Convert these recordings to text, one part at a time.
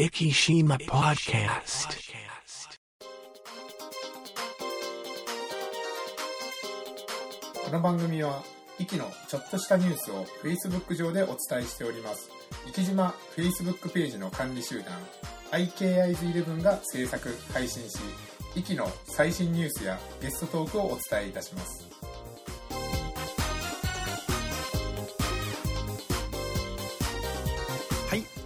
Ikishima Podcast. この番組は、イキのちょっとしたニュースを Facebook 上でお伝えしております。イキ島 Facebook ページの管理集団、IKIs11 が制作、配信し、イキの最新ニュースやゲストトークをお伝えいたします。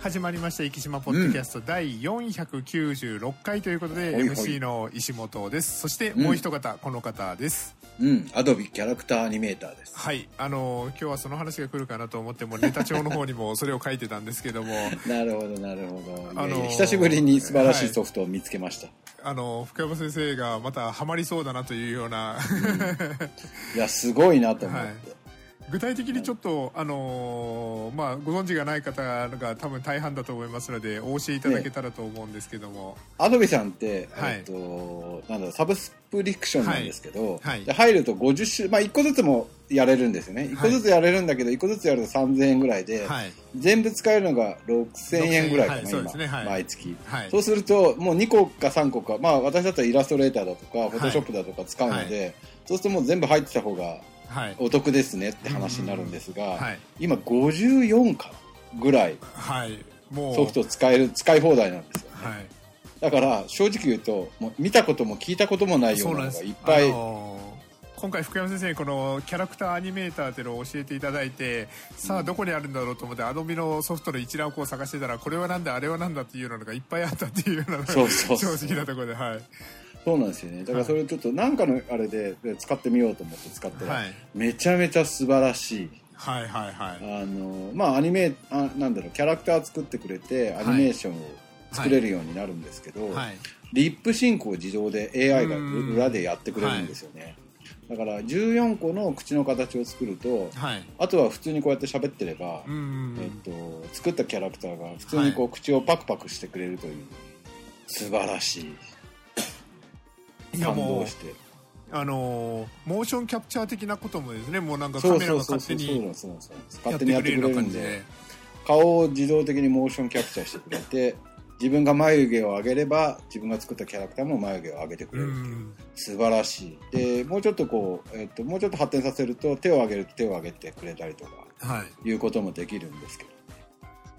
始まりました、生島ポッドキャスト、第496回ということで、MC の石本です。そしてもう一方、この方です。うん、アドビキャラクターアニメーターです。はい、あの今日はその話が来るかなと思ってもネタ帳の方にも それを書いてたんですけどもなるほど、なるほど。あの久しぶりに素晴らしいソフトを見つけました。あの福山先生がまたハマりそうだなというような、い、や、すごいなと思って。はい具体的にちょっと、あのまあ、ご存知がない方が多分大半だと思いますのでお教えいただけたらと思うんですけども、アドビさんって、はい。えっと、なんだサブスプリクションなんですけど、はい。入ると50種、まあ1個ずつもやれるんですよね。1個ずつやれるんだけど、1個ずつやると3000円ぐらいで、はい。全部使えるのが6000円ぐらいかな、今、はい。毎月。はい。そうすると、もう2個か3個か、まあ私だったらイラストレーターだとか、フォトショップだとか使うので、そうするともう全部入ってた方がはいお得ですねって話になるんですが、はい。今54かぐらいはい。もう。ソフト使える、使い放題なんですよ。はい。だから正直言うと、もう見たことも聞いたこともないようなのがいっぱい、あのー今回福山先生にこのキャラクターアニメーターっていうのを教えていただいてさあどこにあるんだろうと思ってアドビのソフトの一覧をこう探してたらこれはなんだあれはなんだっていうのがいっぱいあったっていうようなそうそうそう。正直なところではいそうなんですよね。だからそれをちょっとなんかのあれで使ってみようと思って使った。ら、はい。めちゃめちゃ素晴らしい。はいはいはい。あのまあアニメあなんだろうキャラクター作ってくれてアニメーションを作れるようになるんですけど、はい。リップシンクを自動で AI がうん。裏でやってくれるんですよね、だから14個の口の形を作るとはい。あとは普通にこうやって喋ってれば、うんえっと、作ったキャラクターが普通にこう口をパクパクしてくれるという。素晴らしい感動して。あのーモーションキャプチャー的なこともですねもうなんかカメラが勝手に勝手にやってくれるんで。顔を自動的にモーションキャプチャーしてくれて自分が眉毛を上げれば自分が作ったキャラクターも眉毛を上げてくうれるっていう、ん。素晴らしい。でもうちょっとこう、えっともうちょっと発展させると手を上げると手を上げてくれたりとかはい。いうこともできるんですけど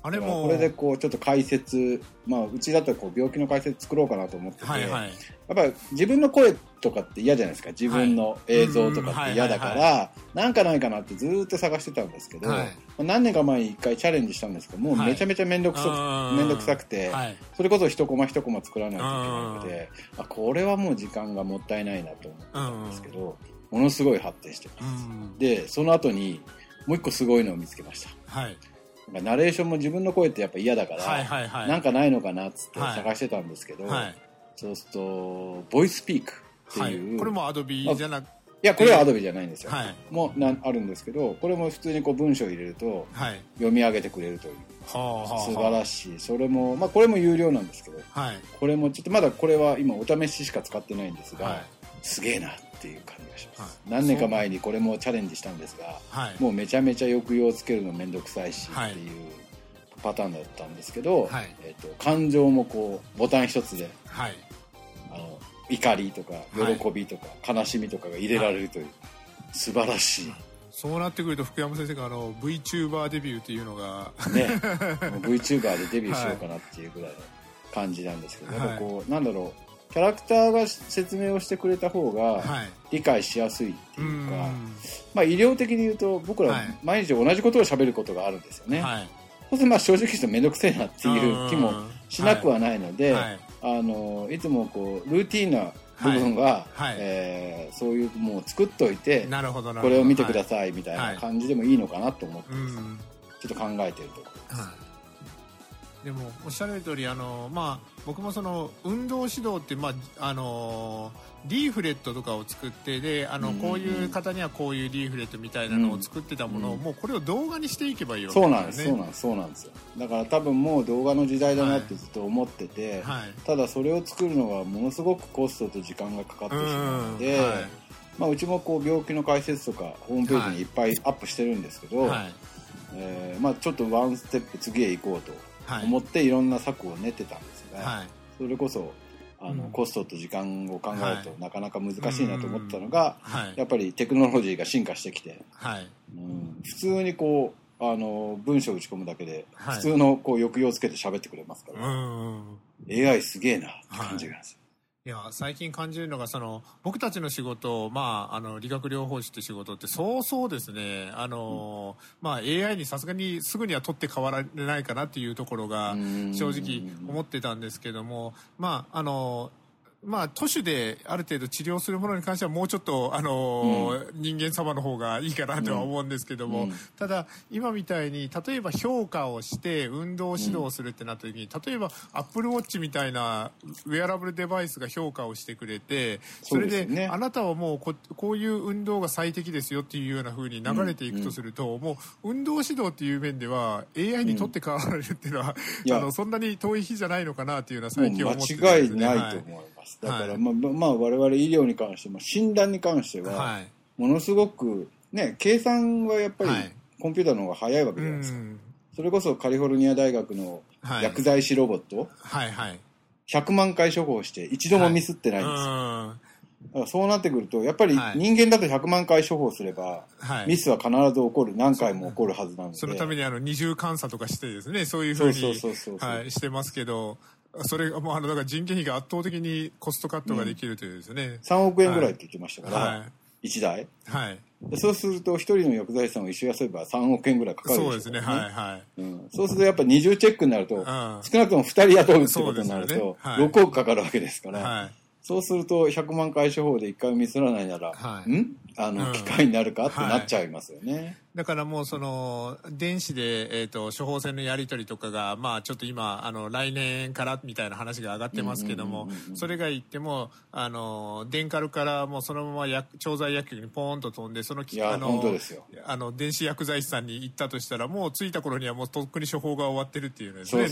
あれもこれでこうちょっと解説まあうちだったらこう病気の解説作ろうかなと思ってて、はいはい。やっぱり自分の声とかって嫌じゃないですか。自分の映像とかって嫌だからなんかないかなってずーっと探してたんですけど、はい。まあ何年か前に一回チャレンジしたんですけどもうはいめちゃめちゃ面倒くさあーく面倒くさくて、はい。それこそ一コマ一コマ作らないといけないのであこれはもう時間がもったいないなと思ってたんですけど、ものすごい発展してます、うん。でその後にもう一個すごいのを見つけました。はいナレーションも自分の声ってやっぱ嫌だから、はいはいはい。なんかないのかなっつってはい。探してたんですけど、はい。そうするとボイスピークってはいう、い、これもアドビじゃなくいやこれはアドビじゃないんですよ、はい。もうなんあるんですけどこれも普通にこう文章を入れるとはい。読み上げてくれるという。はあはあはあ。素晴らしい。それもまあこれも有料なんですけどはい。これもちょっとまだこれは今お試ししか使ってないんですが、はい。すげえなっていう感じがします、はい。何年か前にこれもチャレンジしたんですがはい。もうめちゃめちゃ抑揚をつけるのめんどくさいしはいっていうパターンだったんですけど、はい。えっと感情もこうボタン一つではい。あの怒りとかはい。喜びとか悲しみとかが入れられるという、素晴らしい。そうなってくると福山先生があの VTuber デビューっていうのがね、VTuber でデビューしようかなっていうぐらいの感じなんですけど、はいやっぱこうなんだろうキャラクターが説明をしてくれた方がはい。理解しやすいってういうか、ん。まあ、医療的に言うと僕らはい。毎日同じことを喋ることがあるんですよね、はい。そうするとまあ正直言うと面倒くせえなっていう気もしなくはないので、はい。あのいつもこうルーティーンな部分は、はい。えーそういうもう作っといてなるほどこれを見てくだい、さいみたいはない。感じでもいいのかなと思ってはいうん。ちょっと考えてるところです。はい、でもおっしゃる通りあの、まあ、僕もその運動指導って、まあ、あのリーフレットとかを作ってであの、うんこういう方にはこういうリーフレットみたいなのを作ってたものを、うん。もうこれを動画にしていけばいいわけそうなんです、よね。そうなんです、そうなんです。よ。だから多分もう動画の時代だなってずっと思ってて、はい。ただそれを作るのがものすごくコストと時間がかかってしまうので、うんはい。まあ、うちもこう病気の解説とかホームページにいっぱいアップしてるんですけど、はい。えーまあ、ちょっとワンステップ次へ行こうと思っていろんな策を練ってたんですが、はい。それこそあの、うん。コストと時間を考えるとはい。なかなか難しいなと思ってたのが、はい。やっぱりテクノロジーが進化してきて、はい。うん。普通にこうあの文章を打ち込むだけで、はい。普通のこう抑揚をつけて喋ってくれますかうら、ん AI すげえなって感じがすいや最近感じるのがその僕たちの仕事、まあ、あの理学療法士って仕事ってそうそうですね。あの、まあ、AI にさすがにすぐには取って代わられないかなっていうところがうん。正直思ってたんですけどもまああのまあ、都市である程度治療するものに関してはもうちょっと、あの人間様の方がいいかなとは思うんですけども、うん。ただ今みたいに例えば評価をして運動指導するってなった時に、例えばアップルウォッチみたいなウェアラブルデバイスが評価をしてくれてそれでね。あなたはもうここういう運動が最適ですよっていうような風に流れていくとすると、もう運動指導っていう面では AI にとって変わられるっていうのは、あのそんなに遠い日じゃないのかなっていうのは最近思ってるん間違いないと思います、だから、はい。まあ、まあ我々医療に関しても診断に関しては、はい。ものすごくね計算はやっぱりはい。コンピューターの方が早いわけうじゃないですか、ん。それこそカリフォルニア大学のはい。薬剤師ロボット、はいはい。100万回処方して一度もミスってないんですよ、うん。だからそうなってくるとやっぱりはい。人間だと100万回処方すれば、はい。ミスは必ず起こる。何回も起こるはずなので。そのためにあの二重監査とかしてですねそういうふううそうそうそうそう。はいしてますけどそれがもうあのだから人件費が圧倒的にコストカットができるというですね、3億円ぐらいって言ってましたから、は1台。いはい。でそうすると1人の薬剤師さんを一緒に休めば3億円ぐらいかかるそうですね。はいはい。うん、そうするとやっぱ二重チェックになると、ん。少なくとも2人雇うってことになると、ね。はい。6億かかるわけですから、はい。そうすると100万回処方で1回ミスらないなら、はい。ん？あの、うん。機械になるかってなっちゃいますよね。だからもうその電子で、えー、と処方箋のやり取りとかが、まあ、ちょっと今あの来年からみたいな話が上がってますけどもそれが言ってもあの電カルからもうそのまま薬調剤薬局にポーンと飛んでそのいやあのあの電子薬剤師さんに行ったとしたらもう着いた頃にはもうとっくに処方が終わってるっていうのですね。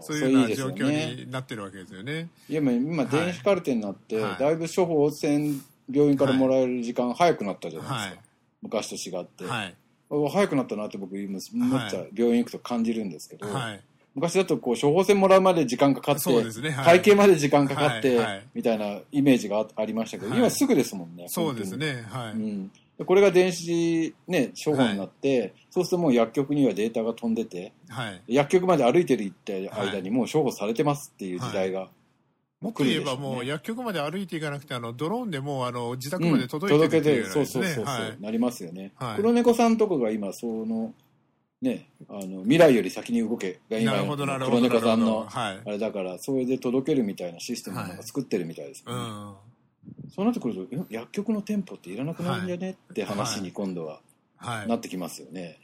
そういうような状況になってるわけですよね。いや、まあ今、電子カルテになって、はい。だいぶ処方箋、病院からもらえる時間早くなったじゃないですか。はい。昔と違って。はい。あ早くなったなって僕今、思っちゃう、病院行くと感じるんですけど、はい。昔だとこう処方箋もらうまで時間かかって、ねはい。会計まで時間かかって、はいはい。みたいなイメージがあありましたけど、はい。今すぐですもんね。そうですねはい。うん。これが電子、ね、処方になって、そうするともう薬局にはデータが飛んでて、はい。薬局まで歩いてるって間にもう処方されてますっていう時代が、もっと言えばもう薬局まで歩いていかなくてあのドローンでもうあの自宅うん。まで届いてるっていうようなそうそうそうなりますよね、はい。黒猫さんとかが今そのねあの未来より先に動けが今黒ど猫さんのはい。あれだからそれで届けるみたいなシステムをなんか作ってるみたいですもね、うん。んそうなってくるとえ薬局の店舗っていらなくなるんじゃね、って話に今度ははない。ってきますよね、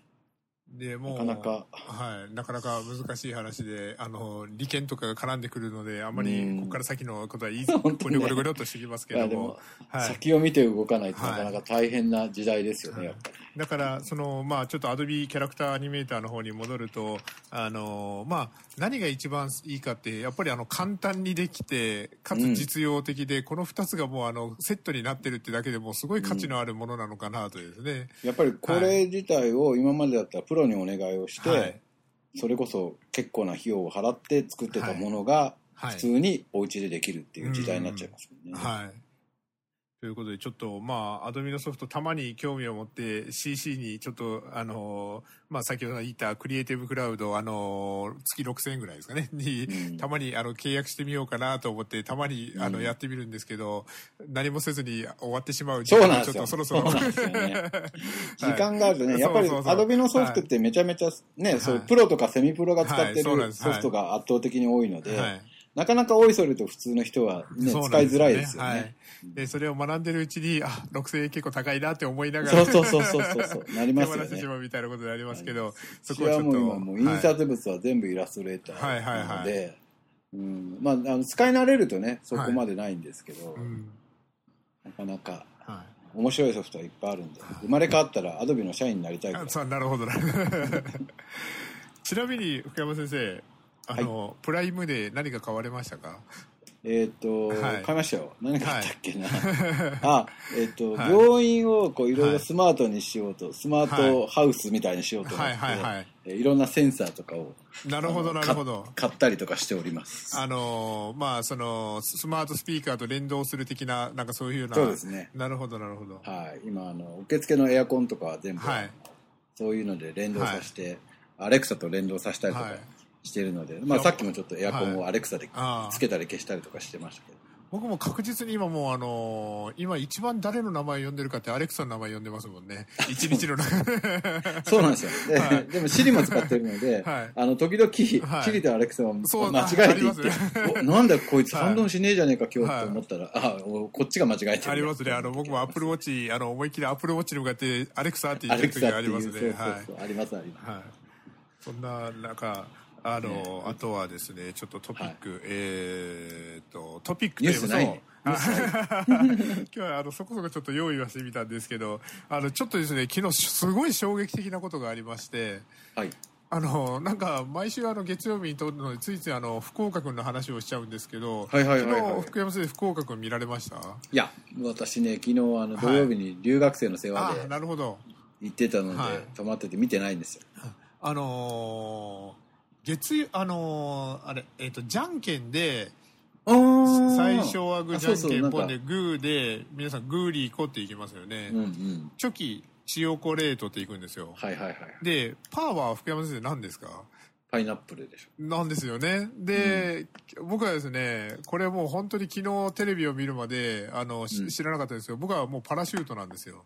でもうなかなか。はい。なかなか難しい話であの利権とかが絡んでくるのであんまりうん。ここから先のことは言い 本当ね。ゴリゴリゴリっとしてきますけども。も、はい。先を見て動かないとはいなかなか大変な時代ですよね、はいやっぱりだからそのまあちょっとアドビキャラクターアニメーターの方に戻るとあのまあ何が一番いいかってやっぱりあの簡単にできてかつ実用的で、この2つがもうあのセットになってるってだけでもすごい価値のあるものなのかなとですね、やっぱりこれ自体を今までだったらプロにお願いをして、はい。それこそ結構な費用を払って作ってたものがはい。普通にお家でできるっていう時代になっちゃいますもんね。はい。ということで、ちょっと、まあ、アドビのソフト、たまに興味を持って CC にちょっと、あのーまあ、先ほど言ったクリエイティブクラウド、あのー月6000円ぐらいですかね、に、うん。たまに、あの、契約してみようかなと思って、たまに、あの、うんやってみるんですけど、何もせずに終わってしまうそうなんですよ。ちょっとそろそろ。時間があるとね、はいやっぱりアドビのソフトってめちゃめちゃね、そうプロとかセミプロが使ってるソフトが圧倒的に多いので、はいなかなか多いそれと普通の人はね、使いづらいですよはね。い。で、それを学んでるうちに、あ、6000円結構高いなって思いながら。そうそうそうそうそうなりますよね。手放してしまうみたいなことになりますけど、そ私こはちょっと。はもう今もう印刷物は全部イラストレータはいはいはいーなので、うんまあ、あの使い慣れるとね、そこまでないんですけど、うん。なかなかはい。面白いソフトはいっぱいあるんで、生まれ変わったらアドビの社員になりたいからなるほどな ちなみに福山先生あの、プライムで何か買われましたか？えっ、と、はい買いましたよ。何買ったっけな。は あ、えっ、と、はい病院をこういろいはいろスマートにしようと、スマートハウスみたいにしようと思って、はいはいはいえーいろんなセンサーとかをい。なるほど、なるほど。買ったりとかしております。あのーまあ、その、スマートスピーカーと連動する的な、なんかそういうような。そうですね。なるほど、なるほど。はい。今、あの、受付のエアコンとかは全部、はいそういうので連動させて、アレクサと連動させたりとかはいしてるので、まあさっきもちょっとエアコンをアレクサでああつけたり消したりとかしてましたけど。僕も確実に今もうあのー今一番誰の名前呼んでるかってアレクサの名前呼んでますもんね。一日の中で。そうなんですよ。で、はいでも Siri も使ってるので、はいあの、時々、はい Siri とアレクサは間違えていって、ねおなんだこいつはい反応しねえじゃねえか今日はいと思ったら、あおこっちが間違えてる。ありますね。あの、僕もアップルウォッチ、あの、思いっきりアップルウォッチに向かって、アレクサって言アってる時がありますね。ありますあります。はい。そんな、なんか、あの、あとはですね、ちょっとトピック、えーっと、トピックとい？うあ 今日はあのそこそこちょっと用意はしてみたんですけどあのちょっとですね昨日すごい衝撃的なことがありましてはい。あのなんか毎週あの月曜日に撮るのでついついあの福岡君の話をしちゃうんですけど、はいはいはいはい。昨日福山先生福岡君見られました？いや、私ね、昨日あの土曜日に留学生の世話あでなるほど。行ってたので、はい。泊まってて見てないんですよ。あのー月曜あのーあれえっ、とじゃんけんで最初はグーじゃんけんポンでグーで皆さんグーリーコっていきますよね、うんうん。チョキチヨコレートっていくんですよ。はいはいはい。でパーは福山先生何ですか？パイナップルでしょ。なんですよね。で、僕はですねこれもう本当に昨日テレビを見るまであの、しうん。知らなかったですけど僕はもうパラシュートなんですよ。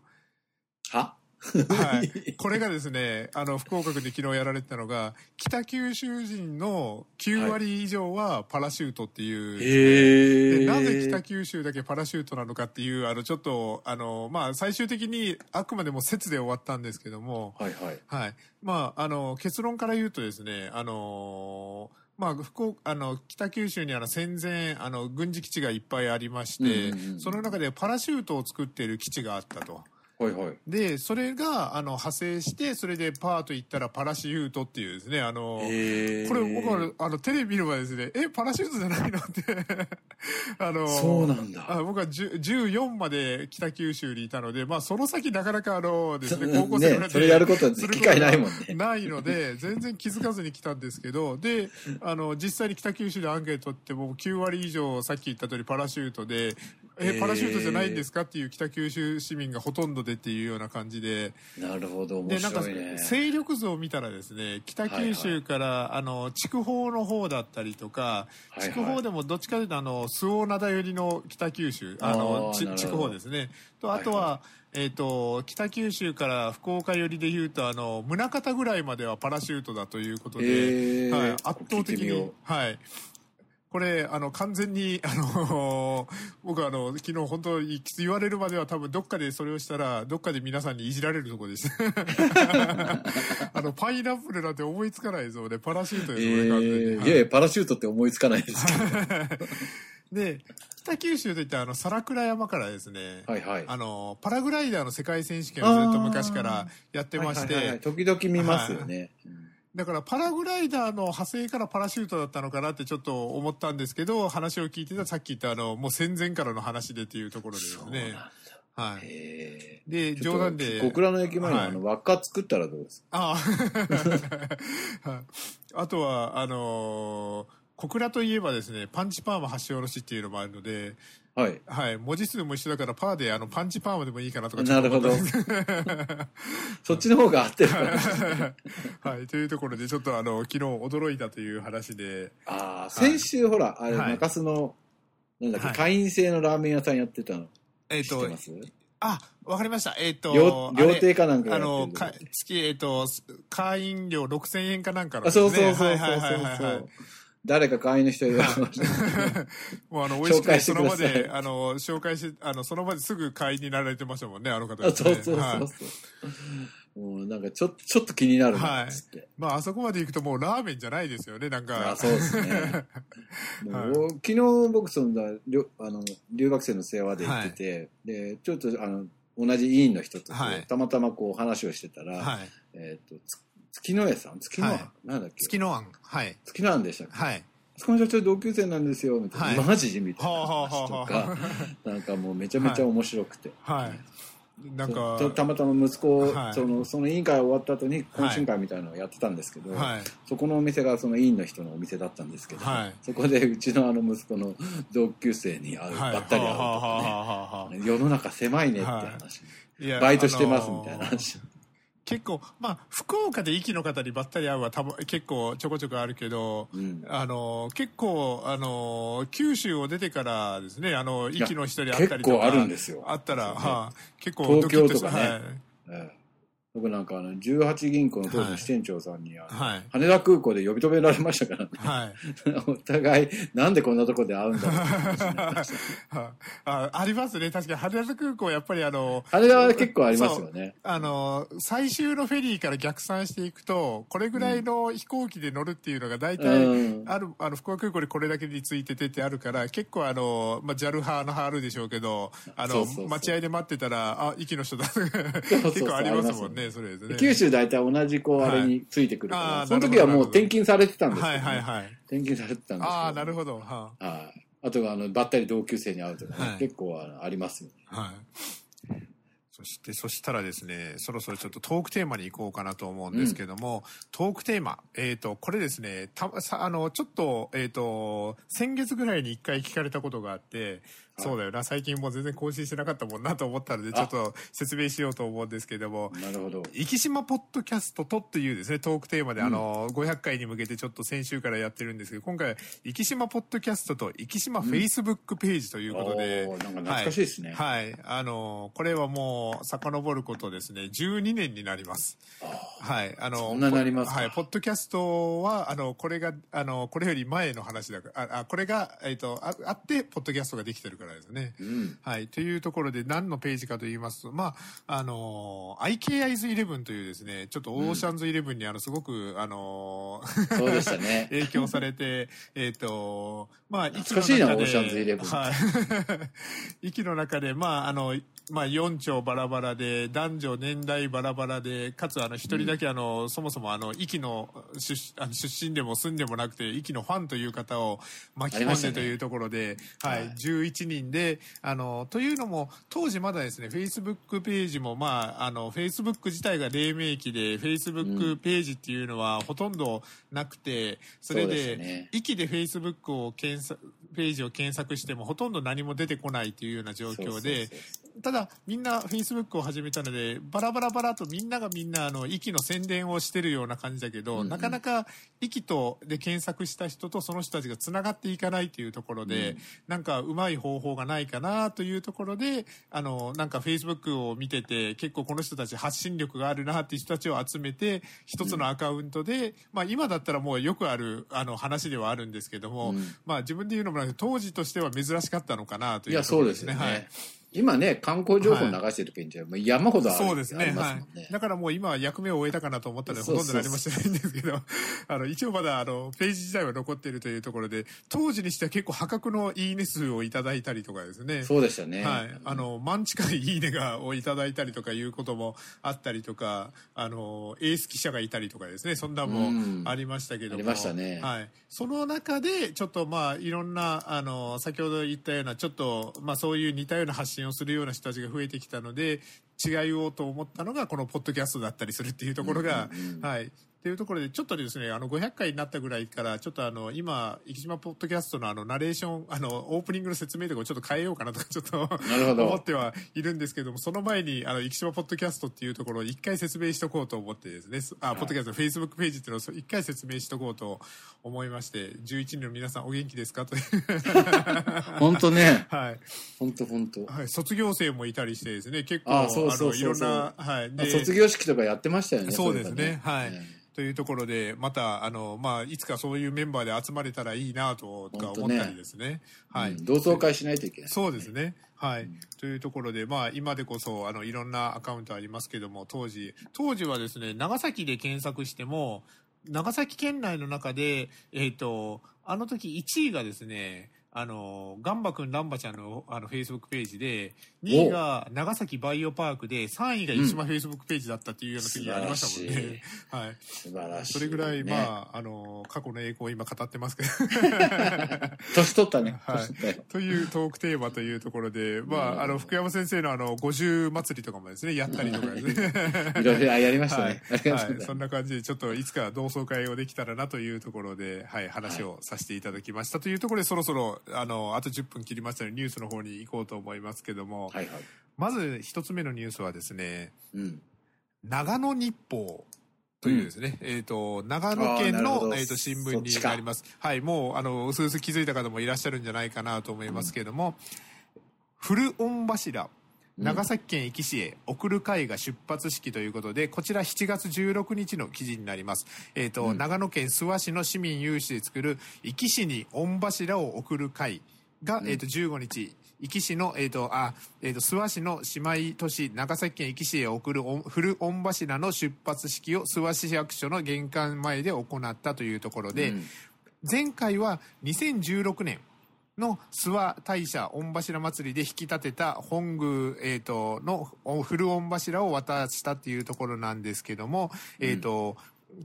は？はい、これがですねあの福岡区で昨日やられてたのが北九州人の9割以上はパラシュートっていう、へでなぜ北九州だけパラシュートなのかっていうあのちょっとあの、まあ、最終的にあくまでも説で終わったんですけども、はいはい。はい。まあ、あの結論から言うとですねあのまあ、福岡あの北九州にあの戦前あの軍事基地がいっぱいありまして、その中でパラシュートを作っている基地があったと。はいはい。でそれがあの派生してそれでパーと言ったらパラシュートっていうですねあの、これ僕はあのテレビ見る前ですねえパラシュートじゃないのって あのそうなんだ。あ僕は10 14まで北九州にいたので、まあ、その先なかなかあのですねそ高校生ねそれやることする機会ないもんね。ないので全然気づかずに来たんですけどであの実際に北九州でアンケートってもう9割以上さっき言った通りパラシュートでえへー。パラシュートじゃないんですか？っていう北九州市民がほとんどでっていうような感じで。なるほど、面でなんか白いね。勢力図を見たらですね北九州から、あの筑豊の方だったりとか、はいはい。筑豊でもどっちかというとあの周防灘寄りの北九州あの筑豊ですね。とあとは、はえー、と北九州から福岡寄りでいうとあの宗像ぐらいまではパラシュートだということで、はい、圧倒的にはい、これあの完全に あの僕あの昨日本当に言われるまでは多分どっかでそれをしたらどっかで皆さんにいじられるところです。あのパイナップルなんて思いつかないぞねパラシュートえですよね完全に、ー、はいいやい。や、パラシュートって思いつかないですけど。で北九州といったらあの皿倉山からですね、はいはい。あのパラグライダーの世界選手権をずっと昔からやってまして、はいはいはい時々見ますよね。うんだからパラグライダーの派生からパラシュートだったのかなってちょっと思ったんですけど話を聞いてたさっき言ったあのもう戦前からの話でっていうところでですねだ。はい。へでー冗談で。小倉の駅前にはい。あの輪っか作ったらどうですか？ああ はい。あとはあのー小倉といえばですねパンチパーマ発祥の地っていうのもあるので、はい。はい、文字数も一緒だからパーであのパンチパーマでもいいかなとかなるほど。そっちの方が合ってる。かもしれない。はい、というところでちょっとあの昨日驚いたという話で。ああ、先週ほら、あれ、はい。中洲の、なんだっけ、はい。会員制のラーメン屋さんやってたの。えっ、と知ってます？あわかりました。えっ、と料亭かなんかあのか月えっ、と会員料6000円かなんかのあ、そうそうそうそうはいそうはいはいはい。誰か会員の人いる もうあの美味しくその場であの紹介しあのその場ですぐ会員になられてましたもんねあの方あそうそうそうはい。そう。もうなんかちょちょっと気になるなっつって。まああそこまで行くともうラーメンじゃないですよねなんか。あそうですね。もう昨日僕そんな留あの留学生の世話で行ってて、でちょっとあの同じ委員の人とたまたまこう話をしてたら、はい。えっ、とつ月の屋さん？月の、はい。なんだっけ？月の庵はい。月の庵でしたっけ、はい。そこの社長同級生なんですよ、みたいな。はい。マジみたいなはあはあ話とはあはか、なんかもうめちゃめちゃ面白くて。はい。なんか、たたまたま息子、はい。そのその委員会終わった後に懇親会みたいなのをやってたんですけど、はい。そこのお店がその委員の人のお店だったんですけど、はい。そこでうちのあの息子の同級生に会う、はい。ばったり会うとはあはあかはあはあね、世の中狭いねって話、はい。いやバイトしてますあのーみたいな話。結構、まあ、福岡で息の方にばったり会うはたぶ結構ちょこちょこあるけど、うん。あの、結構、あの、九州を出てからですね、あの、息の人に会ったりとか。結構あるんですよ。あったら、ねはあ、結構ドキッしとかね。はい。ええ僕なんかあの18銀行の当時の支店長さんに、はい。羽田空港で呼び止められましたからねはい。お互いなんでこんなとこで会うんだろう あありますね。確かに羽田空港やっぱりあの、羽田は結構ありますよねあの、最終のフェリーから逆算していくと、これぐらいの飛行機で乗るっていうのが大体、うんある、あの、福岡空港にこれだけについててってあるから、結構あの、まあ、JAL 派の派あるでしょうけど、あの待合で待ってたら、あ、息の人だ。結構ありますもんありね、それですね。九州大体同じこうはいあれについてくるから、あーその時はもう転勤されてたんですよ、はいはいはい。転勤されてたんですけど。ああ、なるほど。ははい。あとはあのばったり同級生に会うとかね、はい。結構あのありますよね。はい。そして、そしたらですね、そろそろちょっとトークテーマに行こうかなと思うんですけども、トークテーマ、えっ、と、これですね、た、さ、あの、ちょっと、えっ、と、先月ぐらいに一回聞かれたことがあって、そうだよな、最近もう全然更新してなかったもんなと思ったので、ちょっと説明しようと思うんですけども、なるほど。生島ポッドキャストとっていうですね、トークテーマで、あの、500回に向けてちょっと先週からやってるんですけど、今回、生島ポッドキャストと生島フェイスブックページということで、なんか懐かしいですね、はい。あの、これはもう、遡ることですね、12年になります。はい。あの、そんなになりますか。はい。ポッドキャストは、あの、これが、あの、これより前の話だから、あ、あこれが、えっ、とあ、あって、ポッドキャストができてるからですね。うん。はい。というところで、何のページかと言いますと、まあ、あの、IKIs11 というですね、ちょっとオーシャンズ11にあの、すごく、あの、そうでしたね。影響されて、えっと、まあ、懐かしいな息の中でオーシャンズ11はい。息の中で、まあ、あの、まあ、4丁バラバラで、男女年代バラバラで、かつ、あの、一人だけ、あの、そもそも、あの、息の出あの出身でも住んでもなくて、息のファンという方を巻き込んでというところで、ははい。い、11人で、あの、というのも、当時まだですね、Facebook ページも、まあ、あの、Facebook 自体が黎明期で、Facebook ページっていうのはほとんどなくて、それそうでね。息で Facebook を検索、ページを検索してもほとんど何も出てこないというような状況でただみんな Facebook を始めたので、バラバラバラとみんながみんなあの、息の宣伝をしてるような感じだけど、うん。うんなかなか息とで検索した人とその人たちが繋がっていかないというところで、うん。なんかうまい方法がないかなというところで、あの、なんか Facebook を見てて、結構この人たち発信力があるなっていう人たちを集めて、一つのアカウントで、まあ今だったらもうよくある、あの話ではあるんですけども、うん。まあ自分で言うのもな当時としては珍しかったのかなといういやそうですよね、はい。今ね観光情報流してる時に、もう山ほどあるそうですね。ありまはい。だからもう今は役目を終えたかなと思ったので、ほとんど何もしてないんですけど、あの、一応まだ、あの、ページ自体は残っているというところで、当時にしては結構破格のいいね数をいただいたりとかですね。そうでしたね、はい。あの、万近いいいねが、をいただいたりとかいうこともあったりとか、あの、エース記者がいたりとかですね、そんなうんもありましたけども。ありましたねはい。その中で、ちょっとまあ、いろんな、あの、先ほど言ったような、ちょっと、まあそういう似たような発信をするような人たちが増えてきたので、違いをと思ったのが、このポッドキャストだったりするっていうところが、はい。っていうところで、ちょっとですね、あの、500回になったぐらいから、ちょっとあの、今、生島ポッドキャストのあの、ナレーション、あの、オープニングの説明とかをちょっと変えようかなとか、ちょっと、なるほど思ってはいるんですけども、その前に、あの、生島ポッドキャストっていうところを一回説明しとこうと思ってですね、あ、ポッドキャスト、フェイスブックページっていうのを一回説明しとこうと思いまして、11人の皆さんお元気ですか？という。本当ねはい。本当本当はい。卒業生もいたりしてですね、結構、あそうそうそうそうの、いろんな、はい。で卒業式とかやってましたよねそうですね。ばはい。というところで、また、あの、まあ、いつかそういうメンバーで集まれたらいいなとか思ったりですね。はい。うん同窓会しないといけないそうですね。はい。というところで、まあ、今でこそ、あの、いろんなアカウントありますけども、当時、当時はですね、長崎で検索しても、長崎県内の中で、えっ、と、あの時1位がですね、あの、ガンバくんランバちゃんのあの、フェイスブックページで、2位が長崎バイオパークで、3位が石間フェイスブックページだったっていうような時ありましたもんね。はい。素晴らしい。それぐらい、まあ、あの、過去の栄光を今語ってますけど。年取ったね。はい。というトークテーマというところで、まあ、あの、福山先生のあの、50祭りとかもですね、やったりとかですね。いろいろ やりましたね。はい。そんな感じで、ちょっといつか同窓会をできたらなというところで、はい、話をさせていただきましたというところで、そろそろ、あの、あと10分切りましたので、ニュースの方に行こうと思いますけども、はいはい。まず一つ目のニュースはですね、うん。長野日報というですね、えっ、と、長野県の、えっ、と、新聞になります。はい、もう、あの、うすうす気づいた方もいらっしゃるんじゃないかなと思いますけれども、古御柱、長崎県壱岐市へ送る会が出発式ということで、こちら7月16日の記事になります。えっ、と、うん。長野県諏訪市の市民有志で作る壱岐市に御柱を送る会が、うん。えっ、と、15日、壱岐市の、えっ、と、あ、えっ、と、諏訪市の姉妹都市、長崎県壱岐市へ送るお古御柱の出発式を諏訪市役所の玄関前で行ったというところで、うん。前回は2016年の諏訪大社御柱祭りで引き立てた本宮、えー、との古御柱を渡したっていうところなんですけども、えーと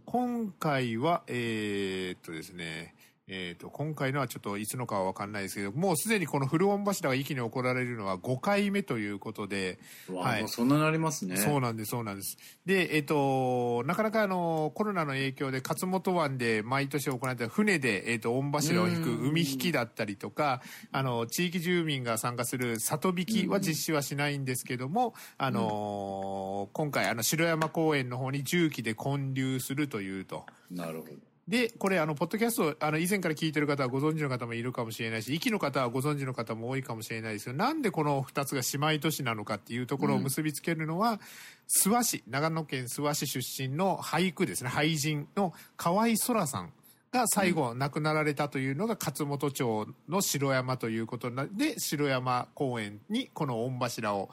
今回はえーっとですねえー、と今回のはちょっといつのかは分かんないですけどもうすでにこの古御柱が息に起こられるのは5回目ということで、はいそんなになりますね。そうなんです、そうなんです。で、えっ、と、なかなかあの、コロナの影響で、勝本湾で毎年行われた船で、えっ、と、御柱を引くうん海引きだったりとか、あの、地域住民が参加する里引きは実施はしないんですけども、あの、今回、あの、城山公園の方に重機で建立するというと。なるほど。で、これ、あの、ポッドキャスト、あの、以前から聞いてる方はご存知の方もいるかもしれないし、息の方はご存知の方も多いかもしれないですよ。なんでこの二つが姉妹都市なのかっていうところを結びつけるのは、諏訪市、長野県諏訪市出身の俳句ですね、俳人の河合空さん。が最後亡くなられたというのが勝本町の城山ということなで城山公園にこの御柱を。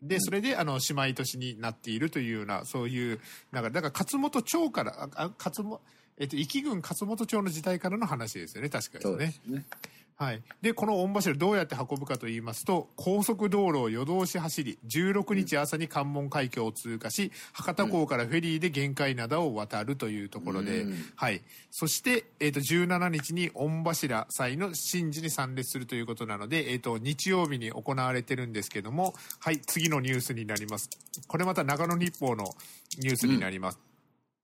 でそれであの姉妹都市になっているというようなそういうなんかだから勝本町からああ勝本えっと、壱岐郡勝本町の時代からの話ですよね、確かですねそうで。すね。はい。で、この御柱どうやって運ぶかと言いますと、高速道路を夜通し走り、16日朝に関門海峡を通過し、博多港からフェリーで玄界灘を渡るというところで、うんはい。そして、えっ、と、17日に御柱祭の神事に参列するということなので、えっ、と、日曜日に行われてるんですけども、はい、次のニュースになります。これまた長野日報のニュースになります。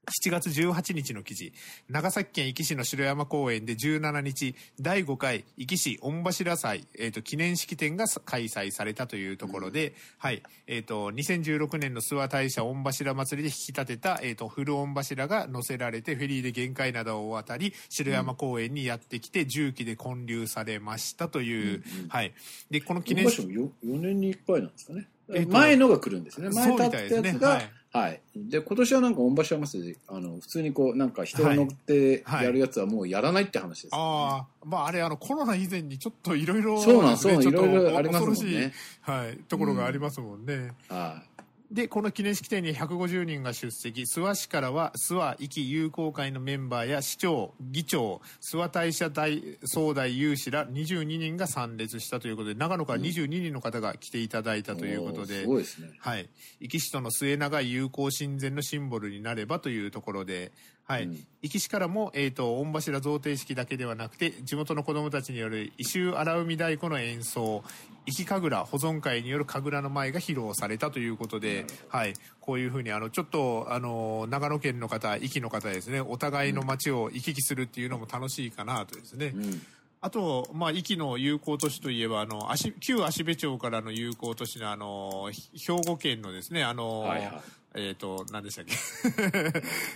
7月18日の記事。長崎県壱岐市の城山公園で17日第5回壱岐市御柱祭、えー、と記念式典が開催されたというところで、はい。えー、と2016年の諏訪大社御柱祭りで引き立てた、えー、と古御柱が乗せられてフェリーで玄界灘を渡り城山公園にやってきて重機で建立されましたという、うんうんはい、でこの記記念式念もよ4年に1回なんですかね。えっと前のが来るんですね。前立ったやいですね。つが、はい。はい。で、今年はなんか御柱祭りで、あの、普通にこう、なんか人が乗ってはい。やるやつはもうやらないって話です、ねああ、まああれ、あの、コロナ以前にちょっといろいろ、そうなんそうなんちょっといろいろありますもんね。恐ろしい、はい、ところがありますもんね。はで、この記念式典に150人が出席、諏訪市からは諏訪壱岐友好会のメンバーや市長、議長、諏訪大社大総大有志ら22人が参列したということで、長野から22人の方が来ていただいい。たということで、おーすごいですね。はい。壱岐市との末永い友好親善のシンボルになればというところで、はい。うん壱岐市からも、えっ、と、御柱贈呈式だけではなくて、地元の子供たちによる異臭荒海太鼓の演奏、壱岐神楽保存会による神楽の舞が披露されたということで、はい。こういうふうに、あの、ちょっと、あの、長野県の方、壱岐の方ですね、お互いの街を行き来するっていうのも楽しいかなとですね。うん。あと、まあ、壱岐の友好都市といえば、あの、足旧芦部町からの友好都市の、あの、ひ兵庫県のですね、あの、はいはいえっ、と、何でしたっけ？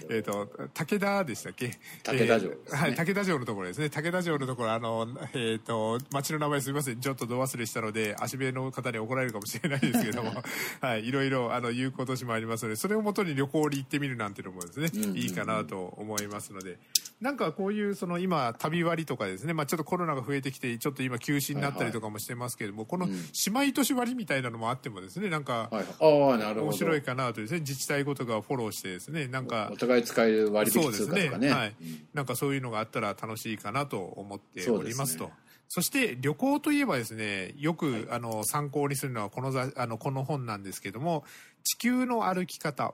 えっと、武田でしたっけ？武田城ね。えーはい、武田城のところですね。武田城のところ、あの、えっ、と、町の名前すみません。ちょっとど忘れしたので、足部の方に怒られるかもしれないですけども、はい、いろいろ、あの、友好都市もありますので、それをもとに旅行に行ってみるなんていうのもですね、いいかなと思いますので、なんかこういう、その今、旅割とかですね、まあちょっとコロナが増えてきて、ちょっと今休止になったりとかもしてますけれども、このうん姉妹都市割みたいなのもあってもですね、なんか、はいはい。ああ、なるほど。面白いかなとですね、自治体ごとがフォローしてですね、なんかお、互い使える割引そうですね通貨とかね。はいうんなんかそういうのがあったら楽しいかなと思っておりますと。そうですねそして旅行といえばですね、よく、あの参考にするのはこのざあのこの本なんですけども、地球の歩き方。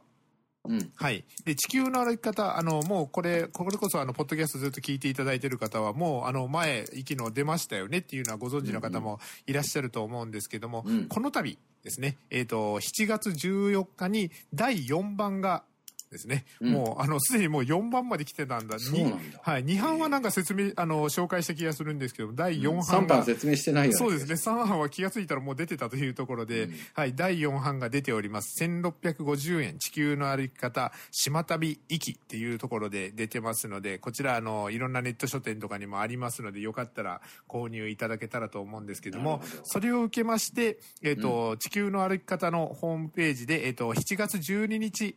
うん。はい。で、地球の歩き方、あの、もうこれ、これこそあの、ポッドキャストずっと聞いていただいている方は、もうあの、前、息の出ましたよねっていうのはご存知の方もいらっしゃると思うんですけども、うんこの度ですね、えっ、と、7月14日に第4版がですね、うんもう、あの、すでにもう4番まで来てたんだ。そうなんだはい。2版はなんか説明、あの、紹介した気がするんですけど、第4版3が、番説明してないよそうですね。3版は気がついたらもう出てたというところで、うんはい、第4版が出ております。1650円、地球の歩き方、島旅行きっていうところで出てますので、こちら、あの、いろんなネット書店とかにもありますので、よかったら購入いただけたらと思うんですけどもど、それを受けまして、えっ、と、地球の歩き方のホームページで、えっ、と、7月12日、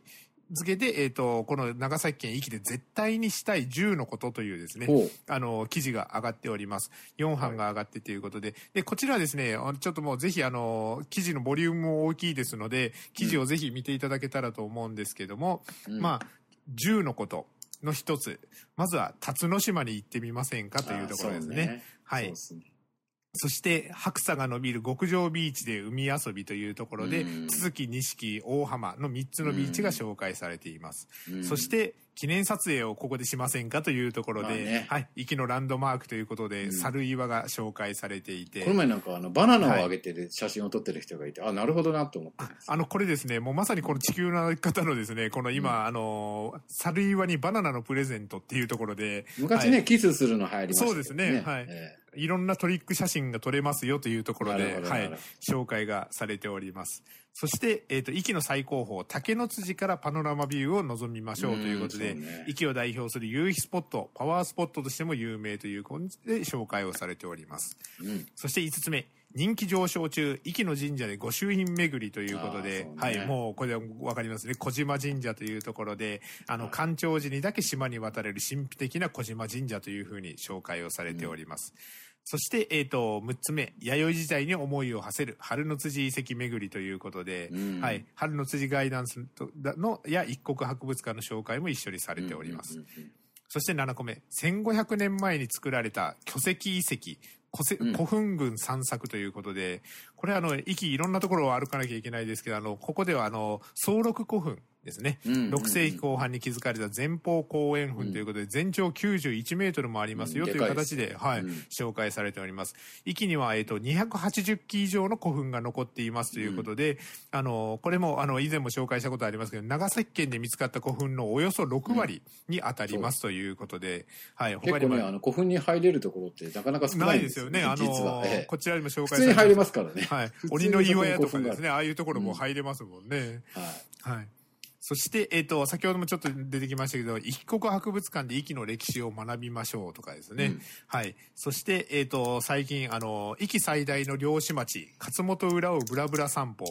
付で、えっ、と、この長崎県壱岐で絶対にしたい10のことというですね、あの、記事が上がっております。4版が上がってということで。で、こちらはですね、ちょっともうぜひあの、記事のボリュームも大きいですので、記事をぜひ見ていただけたらと思うんですけども、うんまあ、10のことの一つ。まずは、辰野島に行ってみませんかというところですね。あそうはいそうですねそして、白砂が伸びる極上ビーチで海遊びというところで、うん都築、錦、大浜の3つのビーチが紹介されています。うんそして、記念撮影をここでしませんかというところで、まあね。はい、駅のランドマークということで、うん。猿岩が紹介されていて。この、前なんかあのバナナをあげてる写真を撮ってる人がいて、あなるほどなと思ってあの、これですね、もうまさにこの地球の方のですね、この今、あの、猿岩にバナナのプレゼントっていうところで、昔ね、はい。キスするの流行りましたけどそうですねはい。えいろんなトリック写真が撮れますよというところで、はない。紹介がされております。そして、えっ、と、壱岐の最高峰、竹の辻からパノラマビューを望みましょうということで、壱岐を代表する夕日スポット、パワースポットとしても有名という感じで紹介をされております。うんそして5つ目。人気上昇中、壱岐の神社で御朱印巡りということで、ねはい、もうこれはわかりますね。小島神社というところで、あの、はい干潮時にだけ島に渡れる神秘的な小島神社というふうに紹介をされております。そして、えっ、と、6つ目、弥生時代に思いを馳せる春の辻遺跡巡りということで、うん。はい、春の辻ガイダンスのや一国博物館の紹介も一緒にされております。そして7個目、1500年前に作られた巨石遺跡、古墳群散策ということで、これはあの、域いろんなところを歩かなきゃいけないですけど、あの、ここではあの、総六古墳ですね。うんうんうん6世紀後半に築かれた前方後円墳ということで、全長91メートルもありますようんという形で、はい、うん紹介されております。域には、えっと、280基以上の古墳が残っていますということで、あの、これも、あの、以前も紹介したことありますけど、長崎県で見つかった古墳のおよそ6割に当たりますということで、はい、他にもね、あの古墳に入れるところってなかなか少なないいですすよね。あの、。ええこちらにも紹介普通に入れまますからね。はい。鬼にの岩屋とかですね、ああいうところも入れますもんね。はい。はい。そして、えっ、と、先ほどもちょっと出てきましたけど、一国博物館で壱岐の歴史を学びましょうとかですね。うんはい。そして、えっ、と、最近、あの、壱岐最大の漁師町、勝本浦をブラブラ散歩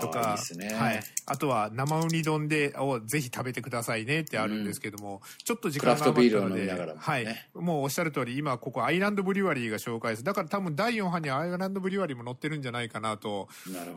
とか、ですね。はい。あとは、生ウニ丼で、をぜひ食べてくださいねってあるんですけども、ちょっと時間が余ったので、ねはい。もうおっしゃる通り、今、ここアイランドブリュワリーが紹介する。だから多分第4版にアイランドブリュワリーも載ってるんじゃないかなと。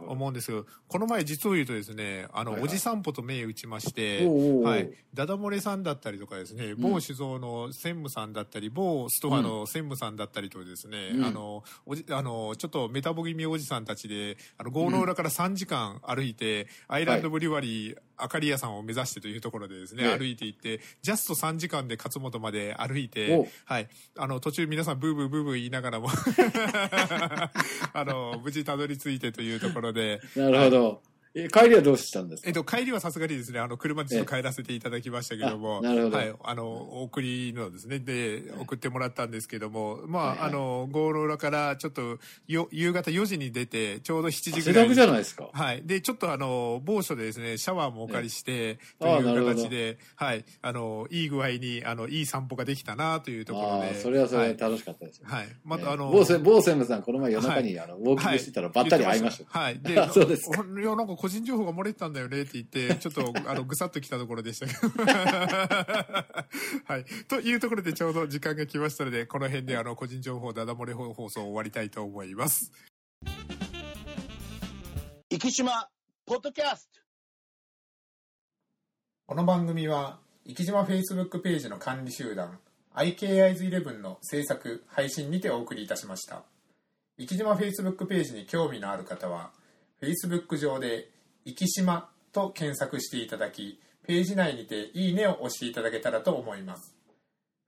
思うんですけど、この前実を言うとですね、あの、はいはいおじ散歩と銘打ちまして、はい。ダダ漏れさんだったりとかですね、某酒造の専務さんだったり、某ストアの専務さんだったりとですね、うん。あの、おじ、あの、ちょっとメタボ気味おじさんたちで、あの、郷の浦から3時間歩いて、アイランドブリュワリー、あかり屋さんを目指してというところでですね、ええ歩いていって、ジャスト3時間で勝本まで歩いおて、はい。あの、途中皆さんブーブーブーブー言いながらも、あの、無事たどり着いてというところで、なるほど。え、帰りはどうしたんですか？えっと、帰りはさすがにですね、あの、車でちょっと帰らせていただきましたけども、あなるほどはい、あの、送りのですね、で、送ってもらったんですけども、まあ、あの、ゴーローラからちょっと、よ、夕方4時に出て、ちょうど7時汗ぐらいじゃないですか。はい。で、ちょっとあの、某所でですね、シャワーもお借りして、という形で、はい。あの、いい具合に、あの、いい散歩ができたなというところで。ああ、それはそれ楽しかったですよ。はい。また、あの、某専務さん、この前夜中に、あの、ウォーキングしてたらばったり会いました。はい。であ そうです個人情報が漏れてたんだよねって言って、ちょっと、あの、ぐさっときたところでしたけど。はい。というところでちょうど時間が来ましたので、この辺であの、個人情報ダダ漏れ放送を終わりたいと思います。生島ポッドキャストこの番組は、生島 Facebook ページの管理集団、IKIs11 の制作配信にてお送りいたしました生島 Facebook ページに興味のある方は Facebook 上で「生島」と検索していただきページ内にて「いいね」を押していただけたらと思います。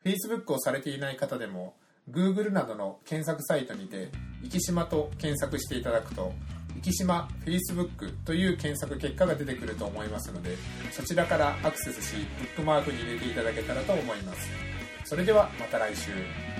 Facebook をされていない方でも Google などの検索サイトにて「生島」と検索していただくと生島 Facebook という検索結果が出てくると思いますのでそちらからアクセスしブックマークに入れていただけたらと思います。それではまた来週。